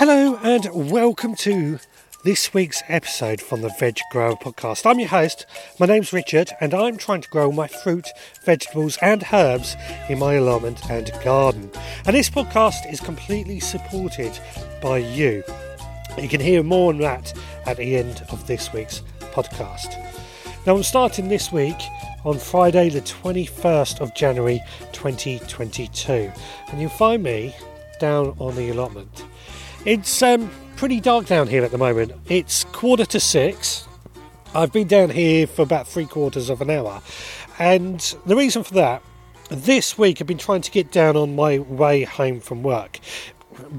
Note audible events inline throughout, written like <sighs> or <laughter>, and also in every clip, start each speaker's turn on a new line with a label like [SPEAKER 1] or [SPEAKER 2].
[SPEAKER 1] Hello and welcome to this week's episode from the Veg Grower Podcast. I'm your host, my name's Richard, and I'm trying to grow my fruit, vegetables, and herbs in my allotment and garden. And this podcast is completely supported by you. You can hear more on that at the end of this week's podcast. Now, I'm starting this week on Friday, the 21st of January 2022, and you'll find me down on the allotment. It's um, pretty dark down here at the moment. It's quarter to six. I've been down here for about three quarters of an hour, and the reason for that, this week I've been trying to get down on my way home from work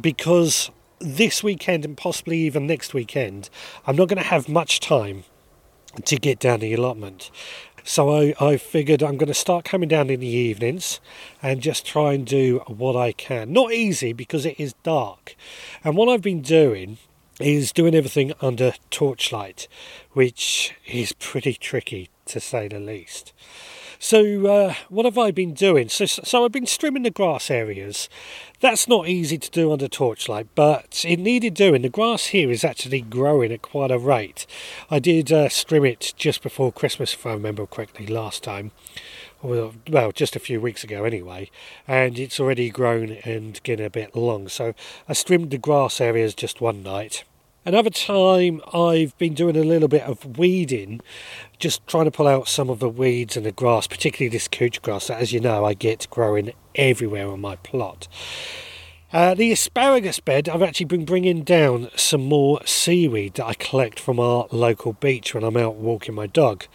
[SPEAKER 1] because this weekend and possibly even next weekend, I'm not going to have much time to get down the allotment. So I, I figured I'm going to start coming down in the evenings and just try and do what I can. Not easy because it is dark. And what I've been doing is doing everything under torchlight, which is pretty tricky to say the least. So, uh, what have I been doing? So, so I've been trimming the grass areas. That's not easy to do under torchlight, but it needed doing. The grass here is actually growing at quite a rate. I did uh, trim it just before Christmas, if I remember correctly, last time. Well, just a few weeks ago anyway, and it's already grown and getting a bit long. So I trimmed the grass areas just one night Another time I've been doing a little bit of weeding, just trying to pull out some of the weeds and the grass, particularly this couch grass that, as you know, I get growing everywhere on my plot. Uh, the asparagus bed, I've actually been bringing down some more seaweed that I collect from our local beach when I'm out walking my dog.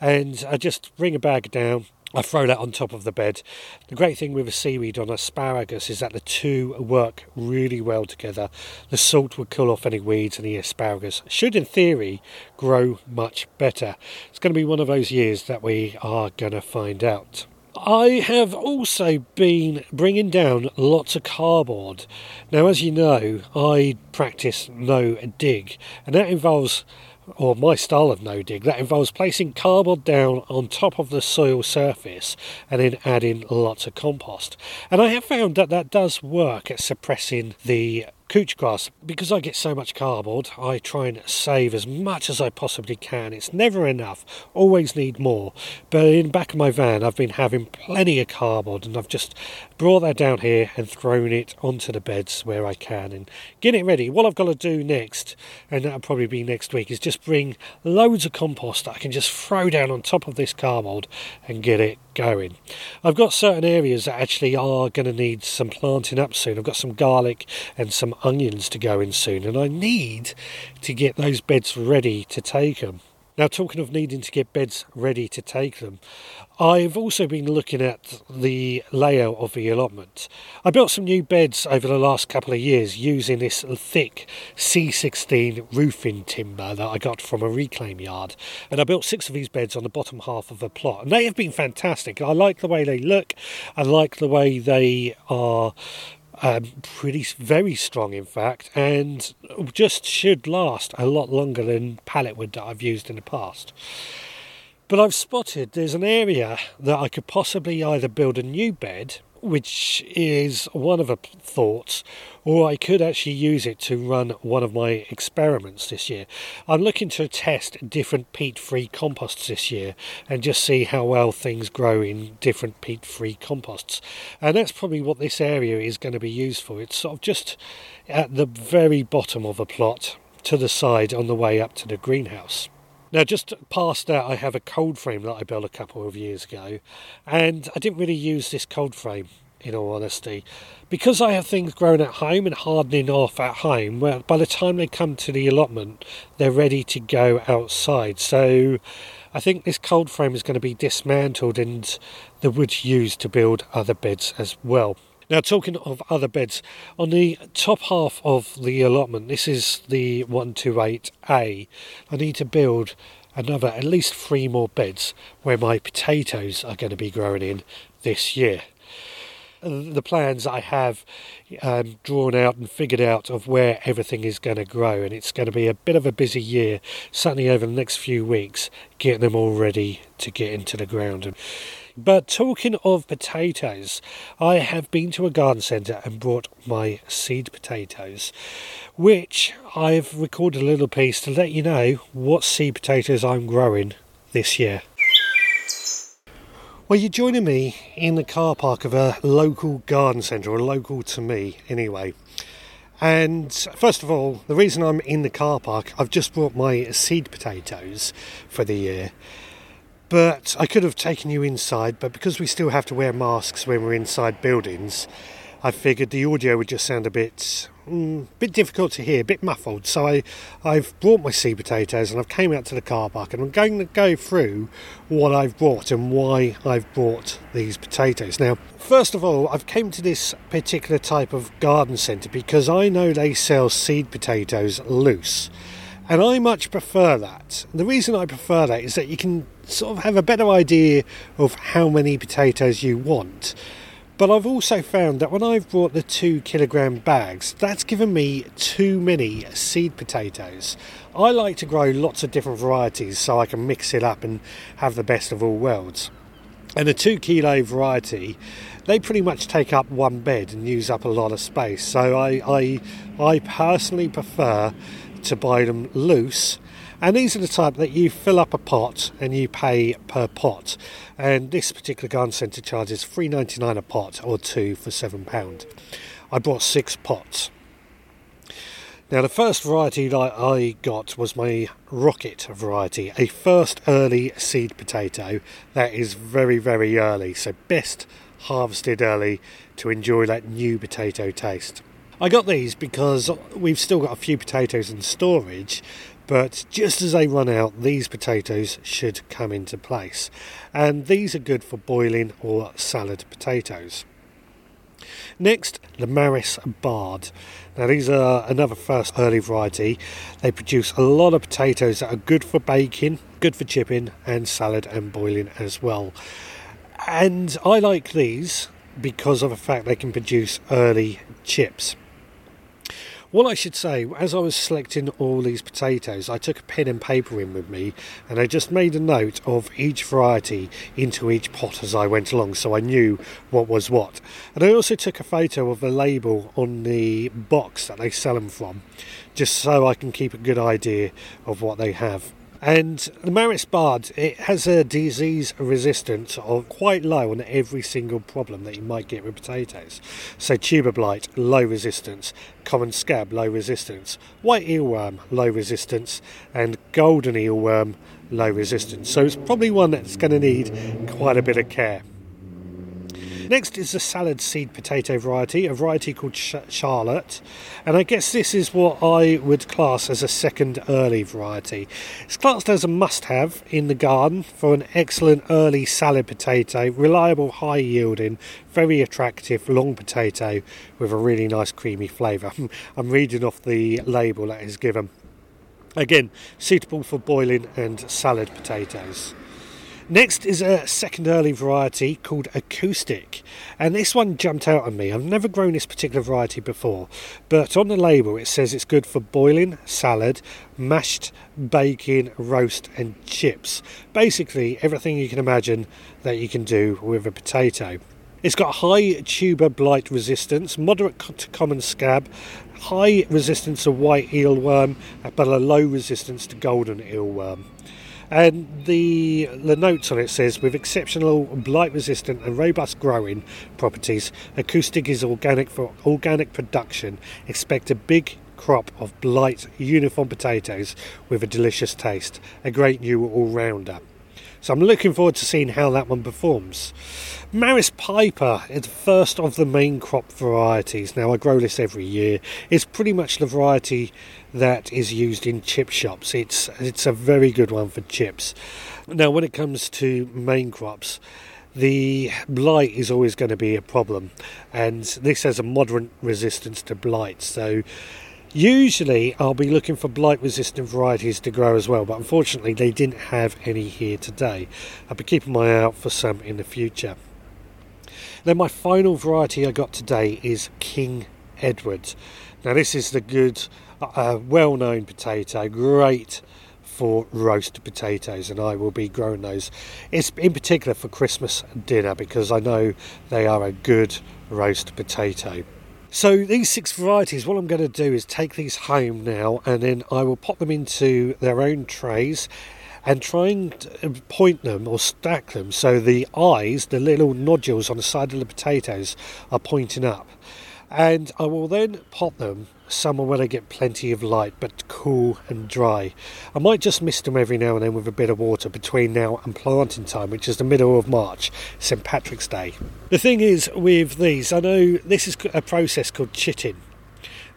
[SPEAKER 1] And I just bring a bag down, I throw that on top of the bed. The great thing with a seaweed on asparagus is that the two work really well together. The salt will kill off any weeds, and the asparagus should, in theory, grow much better. It's going to be one of those years that we are going to find out. I have also been bringing down lots of cardboard. Now, as you know, I practice no dig, and that involves or my style of no dig, that involves placing cardboard down on top of the soil surface and then adding lots of compost. And I have found that that does work at suppressing the couch grass. Because I get so much cardboard I try and save as much as I possibly can. It's never enough. Always need more. But in back of my van I've been having plenty of cardboard and I've just brought that down here and thrown it onto the beds where I can and get it ready. What I've got to do next and that'll probably be next week is just bring loads of compost that I can just throw down on top of this cardboard and get it going. I've got certain areas that actually are going to need some planting up soon. I've got some garlic and some onions to go in soon, and I need to get those beds ready to take them. Now, talking of needing to get beds ready to take them, I've also been looking at the layout of the allotment. I built some new beds over the last couple of years using this thick C16 roofing timber that I got from a reclaim yard. And I built six of these beds on the bottom half of the plot. And they have been fantastic. I like the way they look, I like the way they are um, pretty very strong in fact and just should last a lot longer than pallet wood that I've used in the past. But I've spotted there's an area that I could possibly either build a new bed which is one of the thoughts, or I could actually use it to run one of my experiments this year. I'm looking to test different peat free composts this year and just see how well things grow in different peat free composts. And that's probably what this area is going to be used for. It's sort of just at the very bottom of a plot to the side on the way up to the greenhouse. Now, just past that, I have a cold frame that I built a couple of years ago, and I didn't really use this cold frame in all honesty. Because I have things growing at home and hardening off at home, well, by the time they come to the allotment, they're ready to go outside. So I think this cold frame is going to be dismantled and the wood used to build other beds as well. Now, talking of other beds, on the top half of the allotment, this is the 128A. I need to build another at least three more beds where my potatoes are going to be growing in this year. The plans I have um, drawn out and figured out of where everything is going to grow, and it's going to be a bit of a busy year, certainly over the next few weeks, getting them all ready to get into the ground. And But talking of potatoes, I have been to a garden centre and brought my seed potatoes, which I've recorded a little piece to let you know what seed potatoes I'm growing this year. Well, you're joining me in the car park of a local garden centre, or local to me anyway. And first of all, the reason I'm in the car park, I've just brought my seed potatoes for the year. But I could have taken you inside, but because we still have to wear masks when we're inside buildings, I figured the audio would just sound a bit mm, bit difficult to hear, a bit muffled. So I, I've brought my seed potatoes and I've came out to the car park and I'm going to go through what I've brought and why I've brought these potatoes. Now, first of all, I've came to this particular type of garden centre because I know they sell seed potatoes loose. And I much prefer that. The reason I prefer that is that you can sort of have a better idea of how many potatoes you want. But I've also found that when I've brought the two kilogram bags, that's given me too many seed potatoes. I like to grow lots of different varieties so I can mix it up and have the best of all worlds. And a two kilo variety, they pretty much take up one bed and use up a lot of space. So I, I, I personally prefer to buy them loose. And these are the type that you fill up a pot and you pay per pot. And this particular garden centre charges three ninety nine a pot or two for seven pound. I bought six pots. Now the first variety that I got was my rocket variety, a first early seed potato that is very very early, so best harvested early to enjoy that new potato taste. I got these because we've still got a few potatoes in storage, but just as they run out, these potatoes should come into place. And these are good for boiling or salad potatoes. Next, the Maris Bard. Now, these are another first early variety. They produce a lot of potatoes that are good for baking, good for chipping, and salad and boiling as well. And I like these because of the fact they can produce early chips. What I should say, as I was selecting all these potatoes, I took a pen and paper in with me and I just made a note of each variety into each pot as I went along so I knew what was what. And I also took a photo of the label on the box that they sell them from, just so I can keep a good idea of what they have. And the Maris Bard, it has a disease resistance of quite low on every single problem that you might get with potatoes. So tuber blight, low resistance, common scab, low resistance, white eelworm, low resistance, and golden eelworm, low resistance. So it's probably one that's going to need quite a bit of care. Mm. Next is the salad seed potato variety, a variety called Charlotte, and I guess this is what I would class as a second early variety. It's classed as a must have in the garden for an excellent early salad potato, reliable, high yielding, very attractive long potato with a really nice creamy flavour. Hmm, I'm reading off the label that is given. Again, suitable for boiling and salad potatoes. Next is a second early variety called Acoustic, and this one jumped out at me. I've never grown this particular variety before, but on the label it says it's good for boiling, salad, mashed, baking, roast, and chips. Basically, everything you can imagine that you can do with a potato. It's got high tuber blight resistance, moderate to common scab, high resistance to white eelworm, but a low resistance to golden eelworm. And the the notes on it says with exceptional blight resistant and robust growing properties, acoustic is organic for organic production. Expect a big crop of blight uniform potatoes with a delicious taste. A great new all rounder. So I'm looking forward to seeing how that one performs. Maris Piper is the first of the main crop varieties. Now I grow this every year. It's pretty much the variety that is used in chip shops. It's it's a very good one for chips. Now when it comes to main crops, the blight is always going to be a problem, and this has a moderate resistance to blight. So Usually, I'll be looking for blight resistant varieties to grow as well, but unfortunately, they didn't have any here today. I'll be keeping my eye out for some in the future. Then, my final variety I got today is King Edward. Now, this is the good, uh, well known potato, great for roast potatoes, and I will be growing those. It's in particular for Christmas dinner because I know they are a good roast potato. So these six varieties, what I'm going to do is take these home now, and then I will pop them into their own trays and try and point them or stack them so the eyes, the little nodules on the side of the potatoes, are pointing up. And I will then pot them somewhere where they get plenty of light but cool and dry. I might just mist them every now and then with a bit of water between now and planting time, which is the middle of March, St Patrick's Day. The thing is with these, I know this is a process called chitting.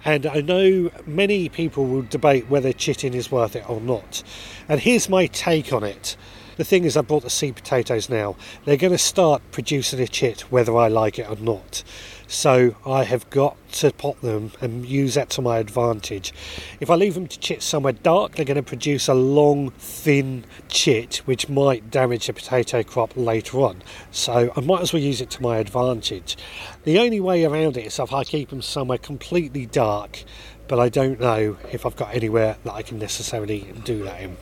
[SPEAKER 1] And I know many people will debate whether chitting is worth it or not. And here's my take on it. The thing is, I bought the seed potatoes now. They're going to start producing a chit whether I like it or not. So I have got to pot them and use that to my advantage. If I leave them to chit somewhere dark, they're going to produce a long, thin chit which might damage the potato crop later on. So I might as well use it to my advantage. The only way around it is if I keep them somewhere completely dark, but I don't know if I've got anywhere that I can necessarily do that in.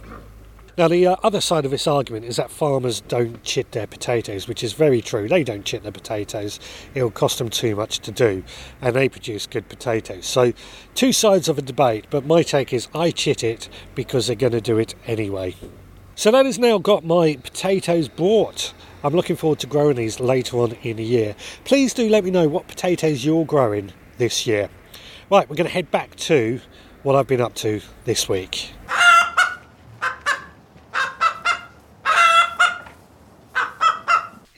[SPEAKER 1] Now, the uh, other side of this argument is that farmers don't chit their potatoes, which is very true. They don't chit their potatoes, it'll cost them too much to do, and they produce good potatoes. So, two sides of a debate, but my take is I chit it because they're going to do it anyway. So, that has now got my potatoes bought. I'm looking forward to growing these later on in the year. Please do let me know what potatoes you're growing this year. Right, we're going to head back to what I've been up to this week.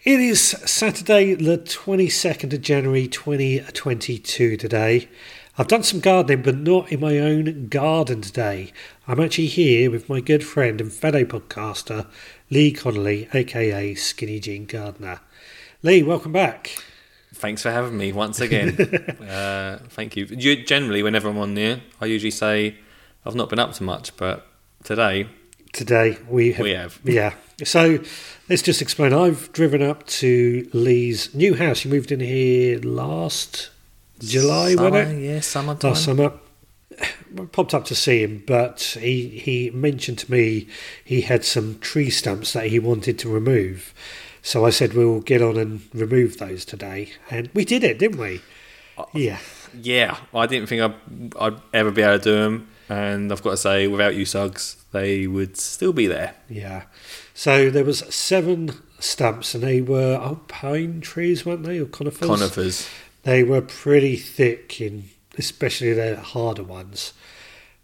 [SPEAKER 1] It is Saturday, the 22nd of January 2022 today. I've done some gardening, but not in my own garden today. I'm actually here with my good friend and fellow podcaster, Lee Connolly, aka Skinny Jean Gardener. Lee, welcome back.
[SPEAKER 2] Thanks for having me once again. <laughs> uh, thank you. you. Generally, whenever I'm on there, I usually say I've not been up to much, but today
[SPEAKER 1] today we have,
[SPEAKER 2] we have.
[SPEAKER 1] Yeah. So let's just explain. I've driven up to Lee's new house. You moved in here last July,
[SPEAKER 2] summer,
[SPEAKER 1] wasn't it?
[SPEAKER 2] Yeah, summertime.
[SPEAKER 1] Last summer. I popped up to see him, but he, he mentioned to me he had some tree stumps that he wanted to remove. So I said we'll get on and remove those today, and we did it, didn't we?
[SPEAKER 2] Uh,
[SPEAKER 1] yeah.
[SPEAKER 2] Yeah, I didn't think I'd, I'd ever be able to do them, and I've got to say, without you, Suggs, they would still be there.
[SPEAKER 1] Yeah. So there was seven stumps, and they were oh, pine trees, weren't they, or conifers?
[SPEAKER 2] Conifers.
[SPEAKER 1] They were pretty thick, in especially the harder ones.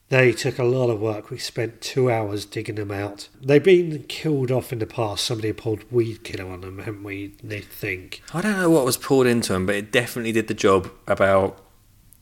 [SPEAKER 1] They took a lot of work. We spent two hours digging them out. They've been killed off in the past. Somebody pulled weed killer on them, haven't we? They think.
[SPEAKER 2] I don't know what was poured into them, but it definitely did the job about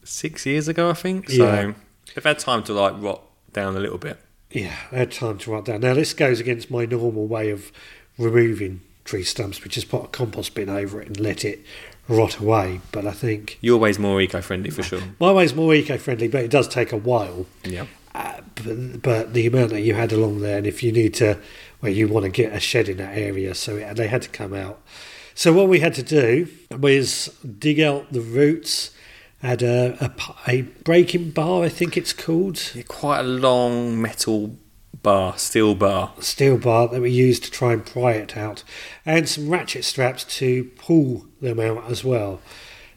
[SPEAKER 2] six years ago, I think. So
[SPEAKER 1] Yeah.
[SPEAKER 2] They've had time to like rot down a little bit.
[SPEAKER 1] Yeah, I had time to rot down. Now this goes against my normal way of removing tree stumps, which is put a compost bin over it and let it rot away. But I think
[SPEAKER 2] Your way's more eco-friendly for sure.
[SPEAKER 1] my way's more eco-friendly, but it does take a while.
[SPEAKER 2] Yeah.
[SPEAKER 1] Uh, but, but the amount that you had along there, and if you need to, well, you want to get a shed in that area, so it, they had to come out. So what we had to do was dig out the roots. Had a a breaking bar, I think it's called,
[SPEAKER 2] Yeah, quite a long metal bar, steel bar.
[SPEAKER 1] steel bar that we used to try and pry it out, and some ratchet straps to pull them out as well.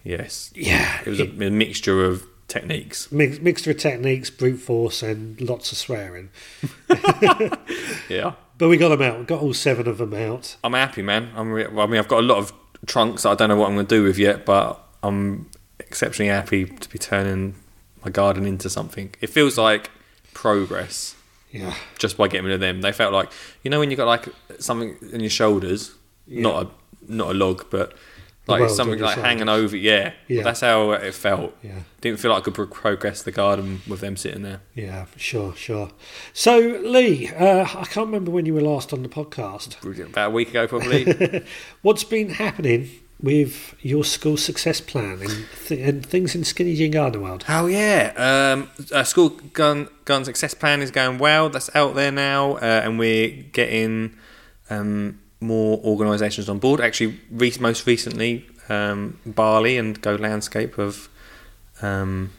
[SPEAKER 2] Yes.
[SPEAKER 1] Yeah,
[SPEAKER 2] It was a, a mixture of techniques.
[SPEAKER 1] mix, mixture of techniques, brute force, and lots of swearing. <laughs>
[SPEAKER 2] Yeah.
[SPEAKER 1] But we got them out. We got all seven of them out.
[SPEAKER 2] I'm happy, man. I'm re- I mean, I've got a lot of trunks that I don't know what I'm going to do with yet, but I'm exceptionally happy to be turning my garden into something. It feels like progress
[SPEAKER 1] Yeah,
[SPEAKER 2] just by getting rid of them. They felt like you know when you got like something in your shoulders, not a not a log, but like something
[SPEAKER 1] on
[SPEAKER 2] like hanging over. Yeah,
[SPEAKER 1] Yeah.
[SPEAKER 2] that's how it felt.
[SPEAKER 1] yeah,
[SPEAKER 2] Didn't feel like I could pro- progress the garden with them sitting there.
[SPEAKER 1] yeah. Sure, sure. So Lee, uh, I can't remember when you were last on the podcast.
[SPEAKER 2] About a week ago, probably. <laughs>
[SPEAKER 1] What's been happening with your school success plan and, th- and things in Skinny Jean Garden World?
[SPEAKER 2] Oh yeah, um, uh, school gun gun success plan is going well. That's out there now, uh, and we're getting um, more organisations on board. Actually, re- most recently, um, Barley and Go Landscape have um,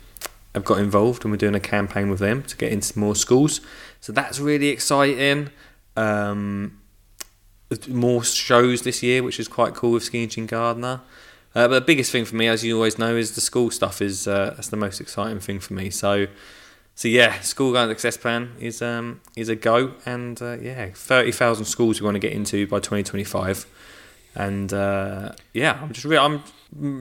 [SPEAKER 2] have got involved and we're doing a campaign with them to get into more schools. So that's really exciting. Um, more shows this year, which is quite cool with Ski and Gardner. Uh, but the biggest thing for me, as you always know, is the school stuff. Is uh, that's the most exciting thing for me. So, so yeah, school going success plan is um, is a go, and uh, yeah, thirty thousand schools we want to get into by twenty twenty five, and uh, yeah, I'm just re- I'm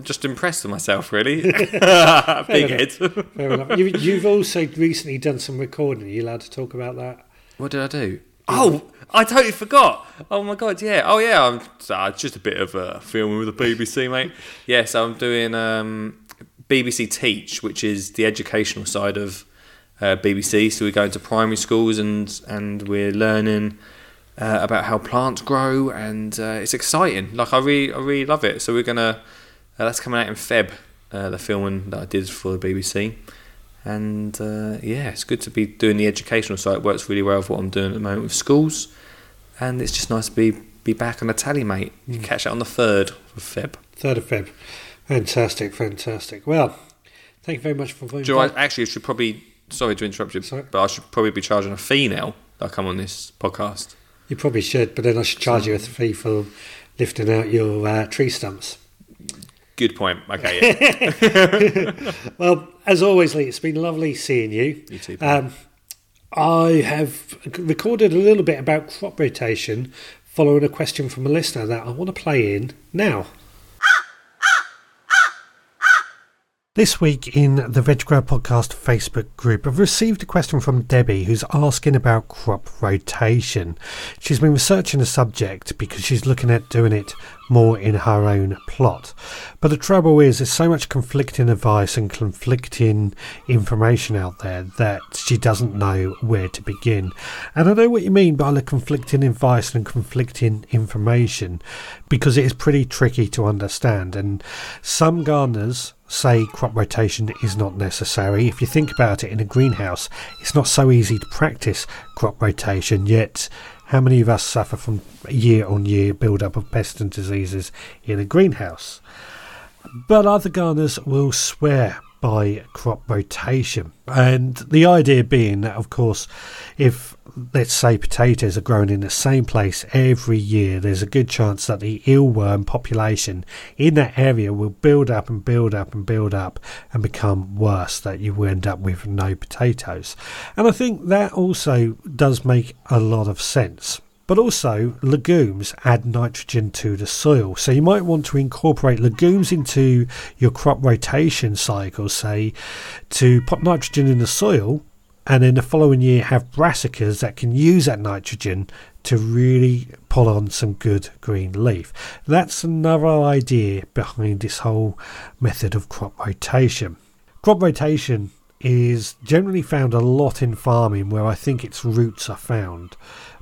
[SPEAKER 2] just impressed with myself, really. <laughs> <laughs> Big head.
[SPEAKER 1] Fair enough. You, you've also recently done some recording. Are you allowed to talk about that?
[SPEAKER 2] What did I do? Oh, I totally forgot. Oh my god, yeah. Oh yeah, I'm uh, just a bit of uh, filming with the BBC, <laughs> mate. Yeah, so I'm doing um, BBC Teach, which is the educational side of uh, BBC. So we go into primary schools and and we're learning uh, about how plants grow, and uh, it's exciting. Like I really, I really love it. So we're gonna uh, that's coming out in Feb. the filming that I did for the BBC and uh, yeah, it's good to be doing the educational side. It works really well with what I'm doing at the moment with schools, and it's just nice to be be back on a tally, mate. You mm. catch it on the third of Feb.
[SPEAKER 1] Third of Feb, fantastic, fantastic. Well, thank you very much for.
[SPEAKER 2] I, actually, I should probably sorry to interrupt you, sorry? but I should probably be charging a fee now that I come on this podcast.
[SPEAKER 1] You probably should, but then I should charge you a fee for lifting out your uh, tree stumps.
[SPEAKER 2] Good point. Okay. Yeah. <laughs>
[SPEAKER 1] well, as always, Lee, it's been lovely seeing you.
[SPEAKER 2] You too. Um,
[SPEAKER 1] I have recorded a little bit about crop rotation following a question from a listener that I want to play in now. This week in the Veg Grower Podcast Facebook group, I've received a question from Debbie who's asking about crop rotation. She's been researching the subject because she's looking at doing it more in her own plot. But the trouble is, there's so much conflicting advice and conflicting information out there that she doesn't know where to begin. And I know what you mean by the conflicting advice and conflicting information because it is pretty tricky to understand. And some gardeners say crop rotation is not necessary. If you think about it in a greenhouse, it's not so easy to practice crop rotation, yet how many of us suffer from year on year build up of pests and diseases in a greenhouse? But other gardeners will swear by crop rotation. And the idea being that, of course, if let's say potatoes are grown in the same place every year, there's a good chance that the eelworm population in that area will build up and build up and build up and become worse, that you will end up with no potatoes. And I think that also does make a lot of sense. But also, legumes add nitrogen to the soil. So you might want to incorporate legumes into your crop rotation cycle, say, to put nitrogen in the soil and in the following year have brassicas that can use that nitrogen to really pull on some good green leaf. That's another idea behind this whole method of crop rotation. Crop rotation is generally found a lot in farming where I think its roots are found.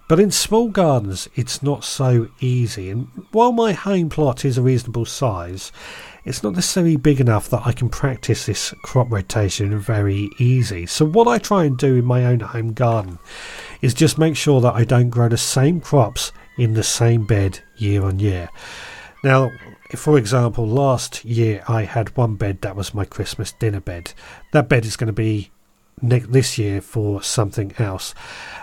[SPEAKER 1] But in small gardens, it's not so easy. And while my home plot is a reasonable size, it's not necessarily big enough that I can practice this crop rotation very easy. So, what I try and do in my own home garden is just make sure that I don't grow the same crops in the same bed year on year. Now, for example, last year I had one bed that was my Christmas dinner bed. That bed is going to be this year for something else.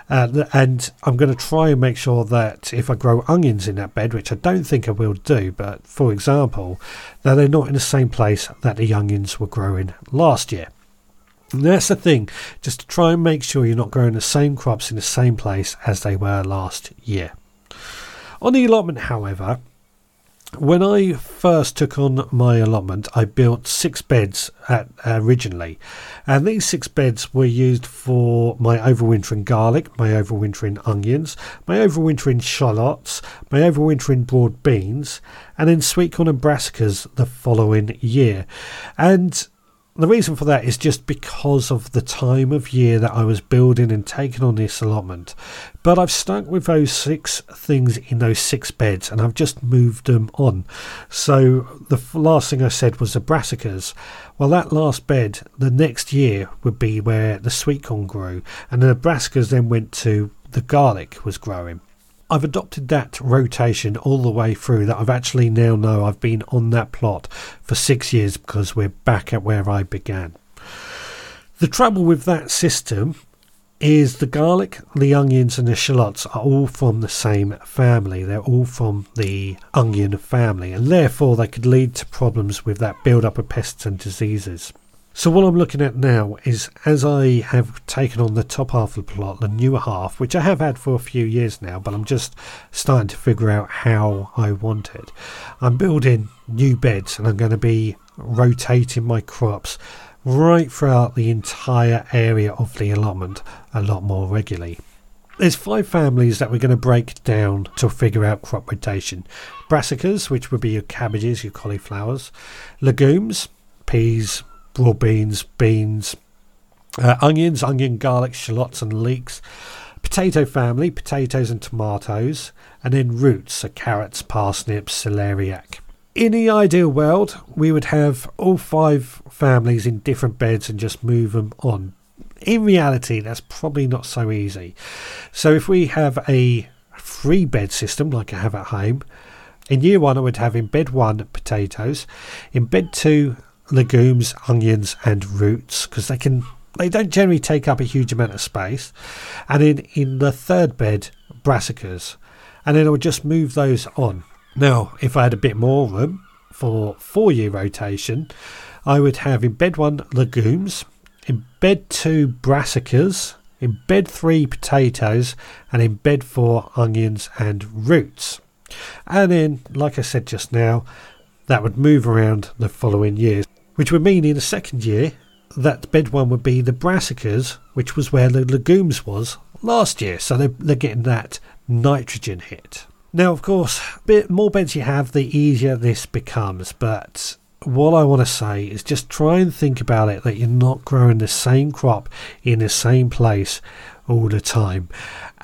[SPEAKER 1] Uh, and I'm going to try and make sure that if I grow onions in that bed, which I don't think I will do, but for example, that they're not in the same place that the onions were growing last year. And that's the thing, just to try and make sure you're not growing the same crops in the same place as they were last year. On the allotment, however, when I first took on my allotment, I built six beds at, originally, and these six beds were used for my overwintering garlic, my overwintering onions, my overwintering shallots, my overwintering broad beans, and then sweet corn and brassicas the following year. And the reason for that is just because of the time of year that I was building and taking on this allotment. But I've stuck with those six things in those six beds and I've just moved them on. So the last thing I said was the brassicas. Well, that last bed, the next year would be where the sweet corn grew, and the brassicas then went to the garlic was growing. I've adopted that rotation all the way through that I've actually now know I've been on that plot for six years because we're back at where I began. The trouble with that system is the garlic, the onions, and the shallots are all from the same family. They're all from the onion family, and therefore they could lead to problems with that build up of pests and diseases. So what I'm looking at now is as I have taken on the top half of the plot, the newer half, which I have had for a few years now, but I'm just starting to figure out how I want it. I'm building new beds and I'm going to be rotating my crops right throughout the entire area of the allotment a lot more regularly. There's five families that we're going to break down to figure out crop rotation. Brassicas, which would be your cabbages, your cauliflowers, legumes, peas, broad beans, beans, uh, onions, onion, garlic, shallots, and leeks. Potato family, potatoes and tomatoes, and then roots, carrots, parsnips, celeriac. In the ideal world, we would have all five families in different beds and just move them on. In reality, that's probably not so easy. So, if we have a three bed system like I have at home, in year one, I would have in bed one potatoes, in bed two, legumes, onions, and roots because they can they don't generally take up a huge amount of space. And in in the third bed, brassicas, and then I would just move those on. Now, if I had a bit more room for four year rotation, I would have in bed one legumes, in bed two brassicas, in bed three potatoes, and in bed four onions and roots. And then, like I said just now, that would move around the following years which would mean in the second year that bed one would be the brassicas, which was where the legumes was last year. So they're, they're getting that nitrogen hit. Now, of course, bit more beds you have, the easier this becomes. But what I want to say is just try and think about it that you're not growing the same crop in the same place all the time.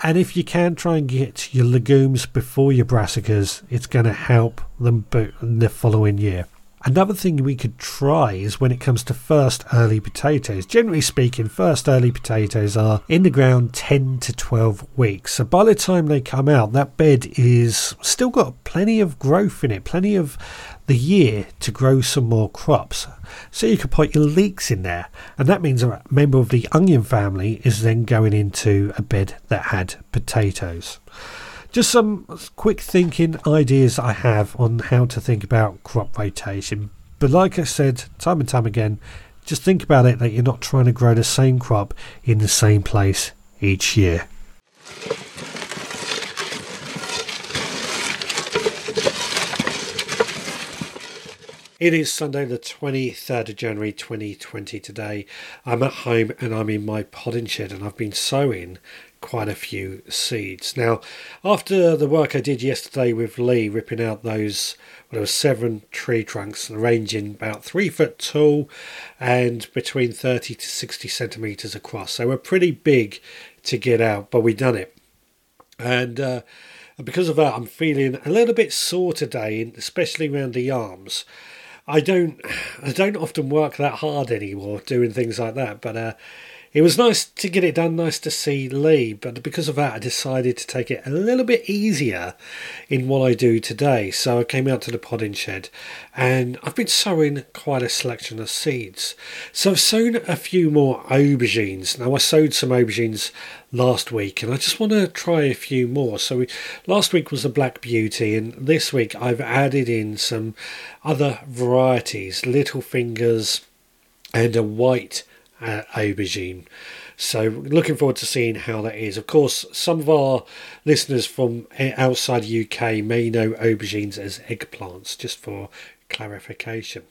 [SPEAKER 1] And if you can try and get your legumes before your brassicas, it's going to help them the following year. Another thing we could try is when it comes to first early potatoes. Generally speaking, first early potatoes are in the ground 10 to 12 weeks. So by the time they come out, that bed is still got plenty of growth in it, plenty of the year to grow some more crops. So you could put your leeks in there, and that means a member of the onion family is then going into a bed that had potatoes. Just some quick thinking ideas I have on how to think about crop rotation. But like I said, time and time again, just think about it that you're not trying to grow the same crop in the same place each year. It is Sunday, the 23rd of January 2020 today. I'm at home and I'm in my podding shed and I've been sowing quite a few seeds. Now, after the work I did yesterday with Lee, ripping out those, well, there were seven tree trunks ranging about three foot tall and between 30 to 60 centimetres across. So we're pretty big to get out, but we done it. And uh, because of that, I'm feeling a little bit sore today, especially around the arms. I don't, <sighs> I don't often work that hard anymore doing things like that, but uh, it was nice to get it done, nice to see Lee, but because of that, I decided to take it a little bit easier in what I do today. So I came out to the podding shed and I've been sowing quite a selection of seeds. So I've sown a few more aubergines. Now, I sowed some aubergines last week and I just want to try a few more. So we, last week was the Black Beauty, and this week I've added in some other varieties, Little Fingers and a white uh, aubergine. So, looking forward to seeing how that is. Of course, some of our listeners from outside UK may know aubergines as eggplants, just for clarification.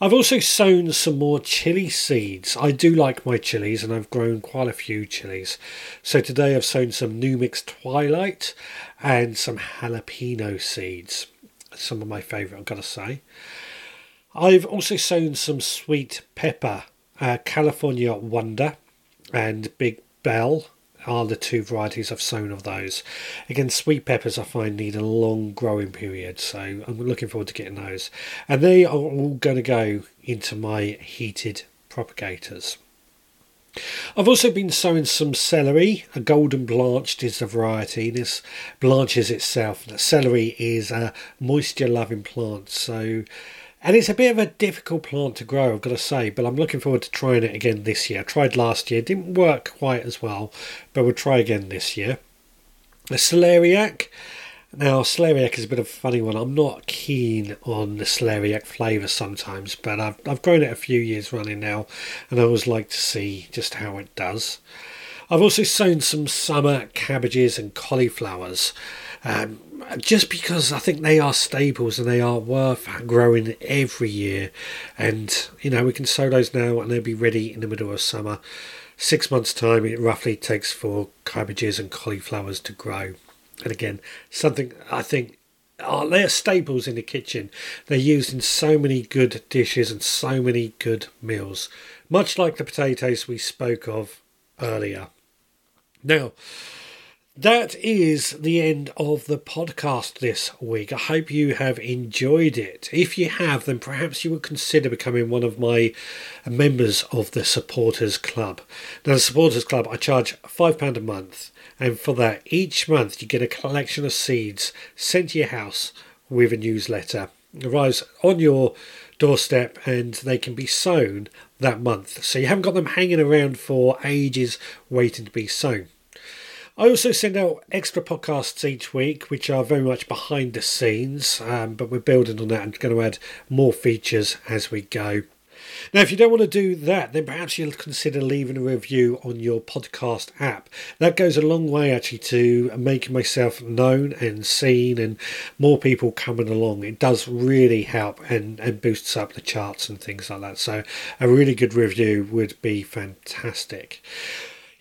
[SPEAKER 1] I've also sown some more chili seeds. I do like my chilies and I've grown quite a few chilies. So today I've sown some NuMex Twilight and some jalapeno seeds. Some of my favourite, I've got to say. I've also sown some sweet pepper uh, California Wonder and Big Bell are the two varieties I've sown of those. Again, sweet peppers I find need a long growing period, so I'm looking forward to getting those. And they are all going to go into my heated propagators. I've also been sowing some celery. A golden blanched is the variety. This blanches itself. The celery is a moisture loving plant, so And it's a bit of a difficult plant to grow, I've got to say, but I'm looking forward to trying it again this year. I tried last year, didn't work quite as well, but we'll try again this year. The celeriac. Now, celeriac is a bit of a funny one. I'm not keen on the celeriac flavour sometimes, but I've, I've grown it a few years running now, and I always like to see just how it does. I've also sown some summer cabbages and cauliflowers. Um, just because I think they are staples and they are worth growing every year. And, you know, we can sow those now and they'll be ready in the middle of summer. Six months' time, it roughly takes for cabbages and cauliflowers to grow. And again, something I think oh, they're staples in the kitchen. They're used in so many good dishes and so many good meals, much like the potatoes we spoke of earlier. Now, that is the end of the podcast this week. I hope you have enjoyed it. If you have, then perhaps you would consider becoming one of my members of the Supporters Club. Now, the Supporters Club, I charge £5 a month, and for that, each month you get a collection of seeds sent to your house with a newsletter. It arrives on your doorstep and they can be sown that month. So you haven't got them hanging around for ages waiting to be sown. I also send out extra podcasts each week, which are very much behind the scenes, um, but we're building on that and going to add more features as we go. Now, if you don't want to do that, then perhaps you'll consider leaving a review on your podcast app. That goes a long way actually to making myself known and seen and more people coming along. It does really help and, and boosts up the charts and things like that. So, a really good review would be fantastic.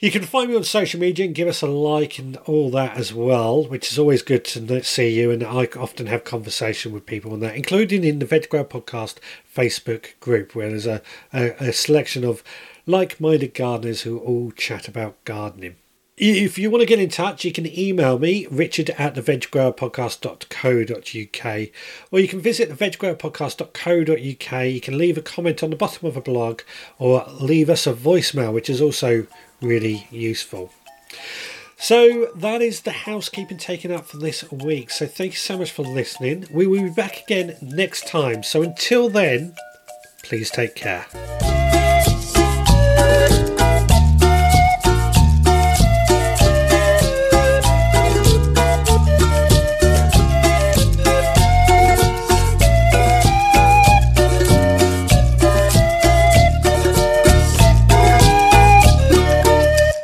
[SPEAKER 1] You can find me on social media and give us a like and all that as well, which is always good to see you. And I often have conversation with people on that, including in the Veg Grower Podcast Facebook group, where there's a, a, a selection of like minded gardeners who all chat about gardening. If you want to get in touch, you can email me, richard at the veggrowerpodcast.co.uk, or you can visit the veggrowerpodcast.co.uk. You can leave a comment on the bottom of a blog or leave us a voicemail, which is also really useful. So that is the housekeeping taken up for this week. So thank you so much for listening. We will be back again next time. So until then, please take care.